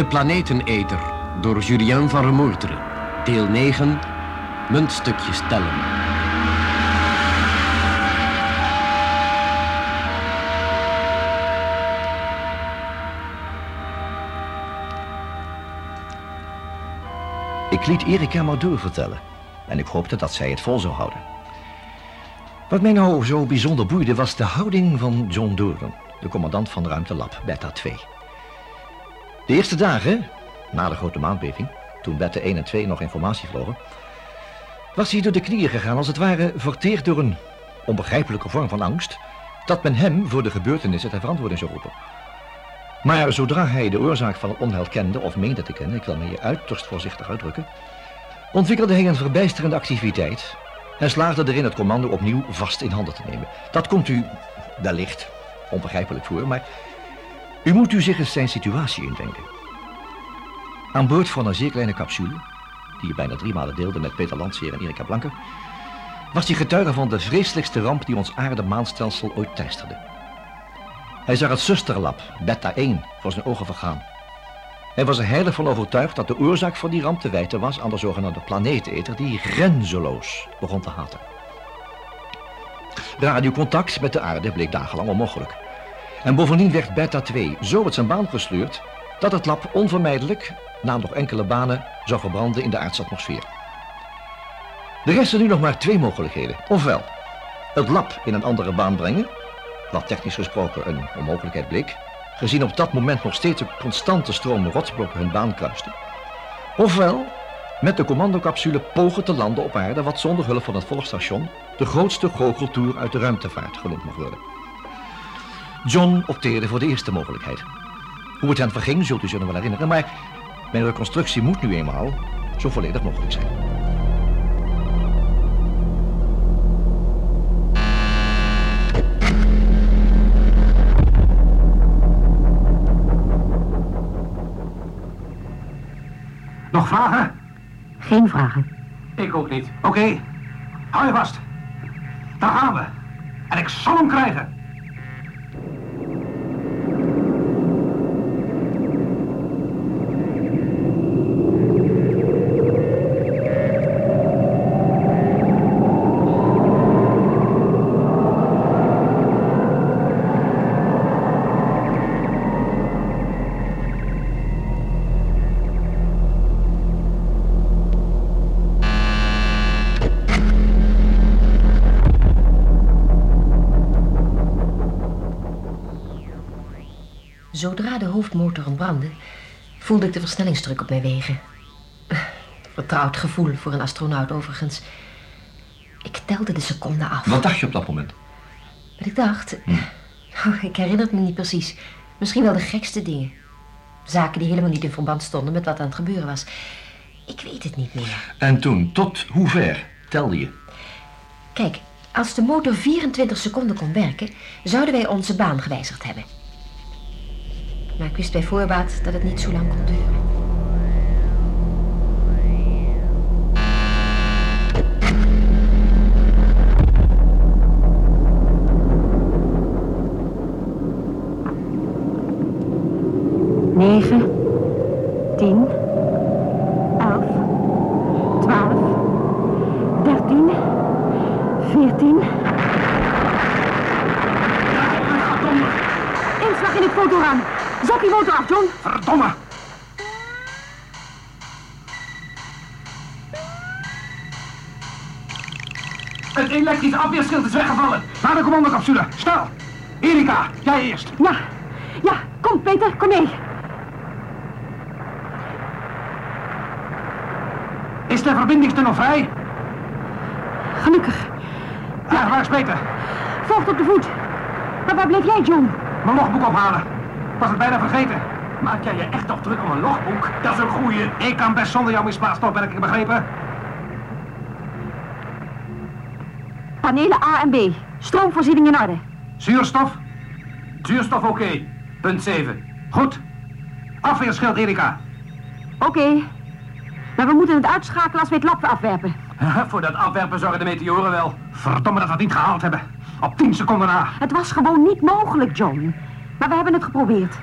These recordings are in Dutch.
De Planeteneter door Julien van Remoerteren. Deel 9. Muntstukjes tellen. Ik liet Erika maar doorvertellen. En ik hoopte dat zij het vol zou houden. Wat mij nou zo bijzonder boeide was de houding van John Doren, de commandant van ruimtelab Beta 2. De eerste dagen, na de grote maanbeving, toen Beta 1 en 2 nog informatie vlogen, was hij door de knieën gegaan, als het ware verteerd door een onbegrijpelijke vorm van angst, dat men hem voor de gebeurtenissen ter verantwoording zou roepen. Maar zodra hij de oorzaak van het onheil kende, of meende te kennen, ik wil me hier uiterst voorzichtig uitdrukken, ontwikkelde hij een verbijsterende activiteit en slaagde erin het commando opnieuw vast in handen te nemen. Dat komt u wellicht onbegrijpelijk voor, maar u moet u zich eens zijn situatie indenken. Aan boord van een zeer kleine capsule, die hij bijna drie malen deelde met Peter Landseer en Erika Blanke, was hij getuige van de vreselijkste ramp die ons aarde-maanstelsel ooit teisterde. Hij zag het zusterlab, Beta 1, voor zijn ogen vergaan. Hij was er heilig van overtuigd dat de oorzaak van die ramp te wijten was aan de zogenaamde planeeteter die grenzeloos begon te haten. Radiocontact met de aarde bleek dagenlang onmogelijk. En bovendien werd Beta 2 zo uit zijn baan gesleurd dat het lab onvermijdelijk, na nog enkele banen, zou verbranden in de aardse atmosfeer. Er resten nu nog maar twee mogelijkheden. Ofwel, het lab in een andere baan brengen, wat technisch gesproken een onmogelijkheid bleek, gezien op dat moment nog steeds een constante stroom rotsblokken hun baan kruisten. Ofwel, met de commandocapsule pogen te landen op aarde wat zonder hulp van het volgstation de grootste goocheltour uit de ruimtevaart genoemd mag worden. John opteerde voor de eerste mogelijkheid. Hoe het hem verging zult u zich nog wel herinneren, maar mijn reconstructie moet nu eenmaal zo volledig mogelijk zijn. Nog vragen? Geen vragen. Ik ook niet. Oké, hou je vast. Daar gaan we. En ik zal hem krijgen. Zodra de hoofdmotoren brandden, voelde ik de versnellingsdruk op mijn wegen. Vertrouwd gevoel voor een astronaut overigens. Ik telde de seconden af. Wat dacht je op dat moment? Wat ik dacht? Oh, ik herinner het me niet precies. Misschien wel de gekste dingen. Zaken die helemaal niet in verband stonden met wat aan het gebeuren was. Ik weet het niet meer. En toen, tot hoe ver telde je? Kijk, als de motor 24 seconden kon werken, zouden wij onze baan gewijzigd hebben. Maar ik wist bij voorbaat dat het niet zo lang kon duren. John. Verdomme! Het elektrische afweerschild is weggevallen. Naar de commandocapsule. Snel! Erika, jij eerst. Ja, ja, kom Peter, kom mee. Is de verbindingstunnel vrij? Gelukkig. Ja, waar is Peter? Volgt op de voet. Maar waar bleef jij, John? Mijn logboek ophalen. Was het bijna vergeten. Maak jij je echt nog druk om een logboek? Dat is een goeie. Ik kan best zonder jou misplaatst opmerking begrepen. Panelen A en B. Stroomvoorziening in orde. Zuurstof? Zuurstof oké. Punt 7. Goed. Afweerschild, Erika. Oké. Maar we moeten het uitschakelen als we het lab afwerpen. Voor dat afwerpen zorgen de meteoren wel. Verdomme dat we het niet gehaald hebben. Op 10 seconden na. Het was gewoon niet mogelijk, John. Maar we hebben het geprobeerd.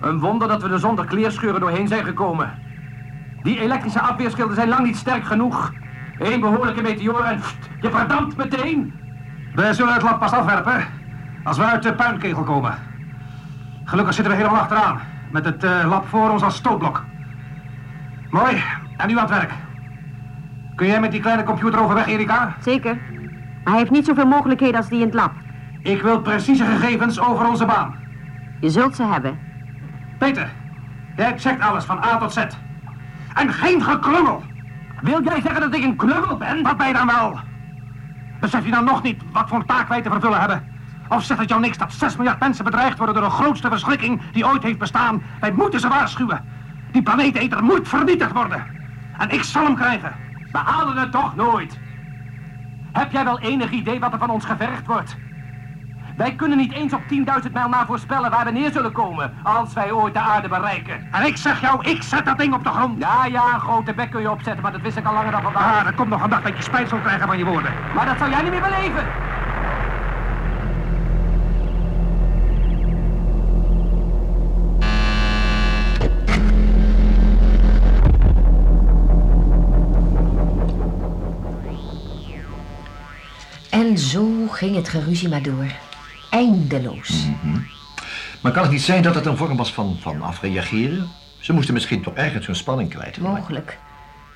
Een wonder dat we er zonder kleerscheuren doorheen zijn gekomen. Die elektrische afweerschilden zijn lang niet sterk genoeg. Eén behoorlijke meteoor en pst, je verdampt meteen. We zullen het lab pas afwerpen als we uit de puinkegel komen. Gelukkig zitten we helemaal achteraan. Met het eh, lab voor ons als stootblok. Mooi. En nu aan het werk. Kun jij met die kleine computer overweg, Erika? Zeker. Hij heeft niet zoveel mogelijkheden als die in het lab. Ik wil precieze gegevens over onze baan. Je zult ze hebben. Peter, jij checkt alles van A tot Z. En geen geklungel. Wil jij zeggen dat ik een klungel ben? Wat ben je dan wel? Besef je dan nog niet wat voor taak wij te vervullen hebben? Of zegt het jou niks dat 6 miljard mensen bedreigd worden door de grootste verschrikking die ooit heeft bestaan? Wij moeten ze waarschuwen. Die planeeteter moet vernietigd worden. En ik zal hem krijgen. We halen het toch nooit. Heb jij wel enig idee wat er van ons gevergd wordt? Wij kunnen niet eens op 10.000 mijl na voorspellen waar we neer zullen komen als wij ooit de aarde bereiken. En ik zeg jou, ik zet dat ding op de grond. Ja, ja, een grote bek kun je opzetten, maar dat wist ik al langer dan vandaag. Ah, er komt nog een dag dat je spijt zult krijgen van je woorden. Maar dat zou jij niet meer beleven. En zo ging het geruzie maar door. Eindeloos. Maar kan het niet zijn dat het een vorm was van, van afreageren? Ze moesten misschien toch ergens hun spanning kwijt. Mogelijk.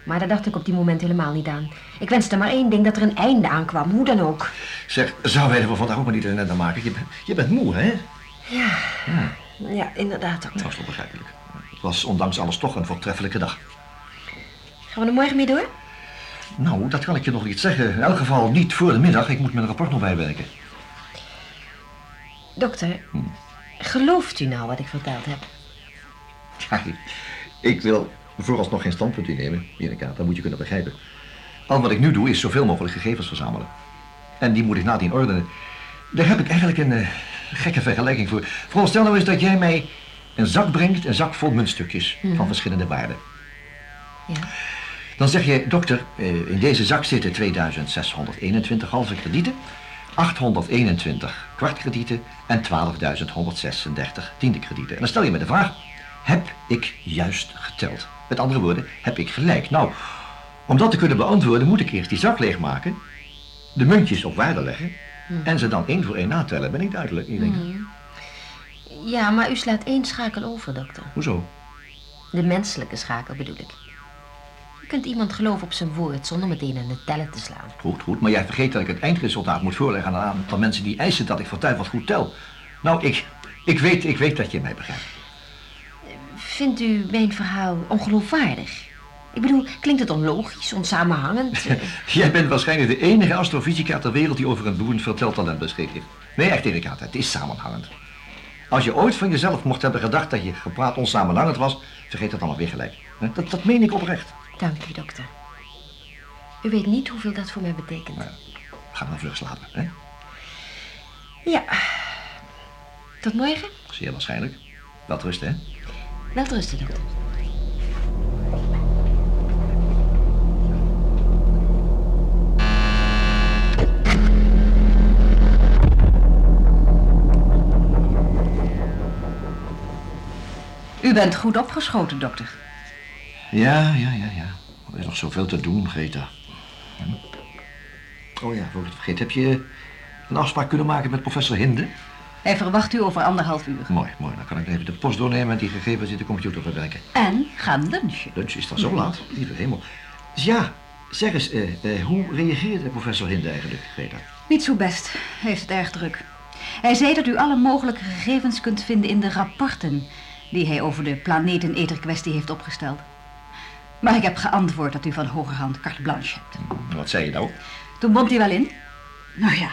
Maar daar dacht ik op die moment helemaal niet aan. Ik wenste maar één ding, dat er een einde aankwam, hoe dan ook. Zeg, zou wij er vandaag ook maar niet een einde maken? Je, bent- je bent moe, hè? Ja, inderdaad, dokter. Dat is wel begrijpelijk. Het was ondanks alles toch een voortreffelijke dag. Gaan we er morgen mee door? Nou, dat kan ik je nog niet zeggen. In elk geval niet voor de middag. Ik moet mijn rapport nog bijwerken. Dokter, gelooft u nou wat ik verteld heb? Ja, ik wil vooralsnog geen standpunt innemen, Erika. Dat moet je kunnen begrijpen. Al wat ik nu doe is zoveel mogelijk gegevens verzamelen. En die moet ik nadien ordenen. Daar heb ik eigenlijk een eh, gekke vergelijking voor. Veronderstel nou eens dat jij mij een zak brengt, een zak vol muntstukjes van verschillende waarden. Ja. Dan zeg je, dokter, eh, in deze zak zitten 2621 halve kredieten, 821 kwartkredieten en 12.136 tiende kredieten. En dan stel je me de vraag, heb ik juist geteld? Met andere woorden, heb ik gelijk? Nou, om dat te kunnen beantwoorden moet ik eerst die zak leegmaken, de muntjes op waarde leggen en ze dan één voor één natellen. Ben ik duidelijk? Ik denk, Ja, maar u slaat één schakel over, dokter. Hoezo? De menselijke schakel bedoel ik. Je kunt iemand geloven op zijn woord zonder meteen aan de tellen te slaan. Goed, goed, maar jij vergeet dat ik het eindresultaat moet voorleggen aan een aantal mensen die eisen dat ik voor wat goed tel. Nou, ik, ik, weet, ik weet dat je mij begrijpt. Vindt u mijn verhaal ongeloofwaardig? Ik bedoel, klinkt het onlogisch, onsamenhangend? Jij bent waarschijnlijk de enige astrofysica ter wereld die over een boeiend verteltalent beschikt heeft. Nee, echt Erika, het is samenhangend. Als je ooit van jezelf mocht hebben gedacht dat je gepraat onsamenhangend was, vergeet dat dan alweer gelijk. Dat, dat meen ik oprecht. Dank u, dokter. U weet niet hoeveel dat voor mij betekent. Nou, ga dan vlug slapen, hè? Ja. Tot morgen. Zeer waarschijnlijk. Wel rusten, hè? Wel rusten, dokter. U bent goed opgeschoten, dokter. Ja, ja, ja, ja. Er is nog zoveel te doen, Greta. Oh ja, voor ik het vergeet. Heb je een afspraak kunnen maken met professor Hinde? Hij verwacht u over anderhalf uur. Mooi, mooi. Dan kan ik even de post doornemen en die gegevens in de computer verwerken. En gaan lunchen. Lunch is dan zo laat? Lieve hemel. Dus ja, zeg eens, eh, eh, hoe reageerde professor Hinde eigenlijk, Greta? Niet zo best. Hij heeft het erg druk. Hij zei dat u alle mogelijke gegevens kunt vinden in de rapporten... die hij over de planeteneter-kwestie heeft opgesteld. Maar ik heb geantwoord dat u van hogerhand carte blanche hebt. Wat zei je nou? Toen bond hij wel in. Nou ja,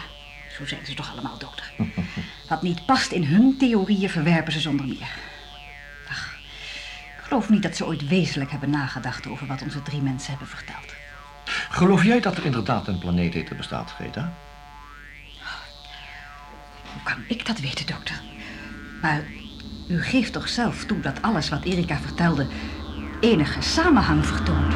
zo zijn ze toch allemaal, dokter. Wat niet past in hun theorieën verwerpen ze zonder meer. Ach, ik geloof niet dat ze ooit wezenlijk hebben nagedacht over wat onze drie mensen hebben verteld. Geloof jij dat er inderdaad een planeeteter bestaat, Greta? Hoe kan ik dat weten, dokter? Maar u geeft toch zelf toe dat alles wat Erika vertelde enige samenhang vertoont.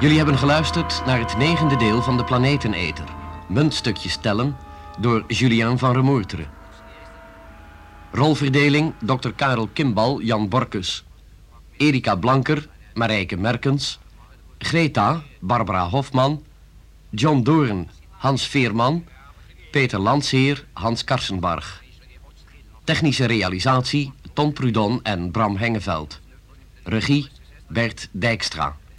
Jullie hebben geluisterd naar het negende deel van de Planeteneter Muntstukjes tellen door Julien van Remoerteren. Rolverdeling Dr. Karel Kimbal, Jan Borkus. Erika Blanker, Marijke Merkens. Greta, Barbara Hofman. John Doorn, Hans Veerman. Peter Landsheer, Hans Karsenbarg. Technische realisatie Ton Prudon en Bram Hengeveld. Regie Bert Dijkstra.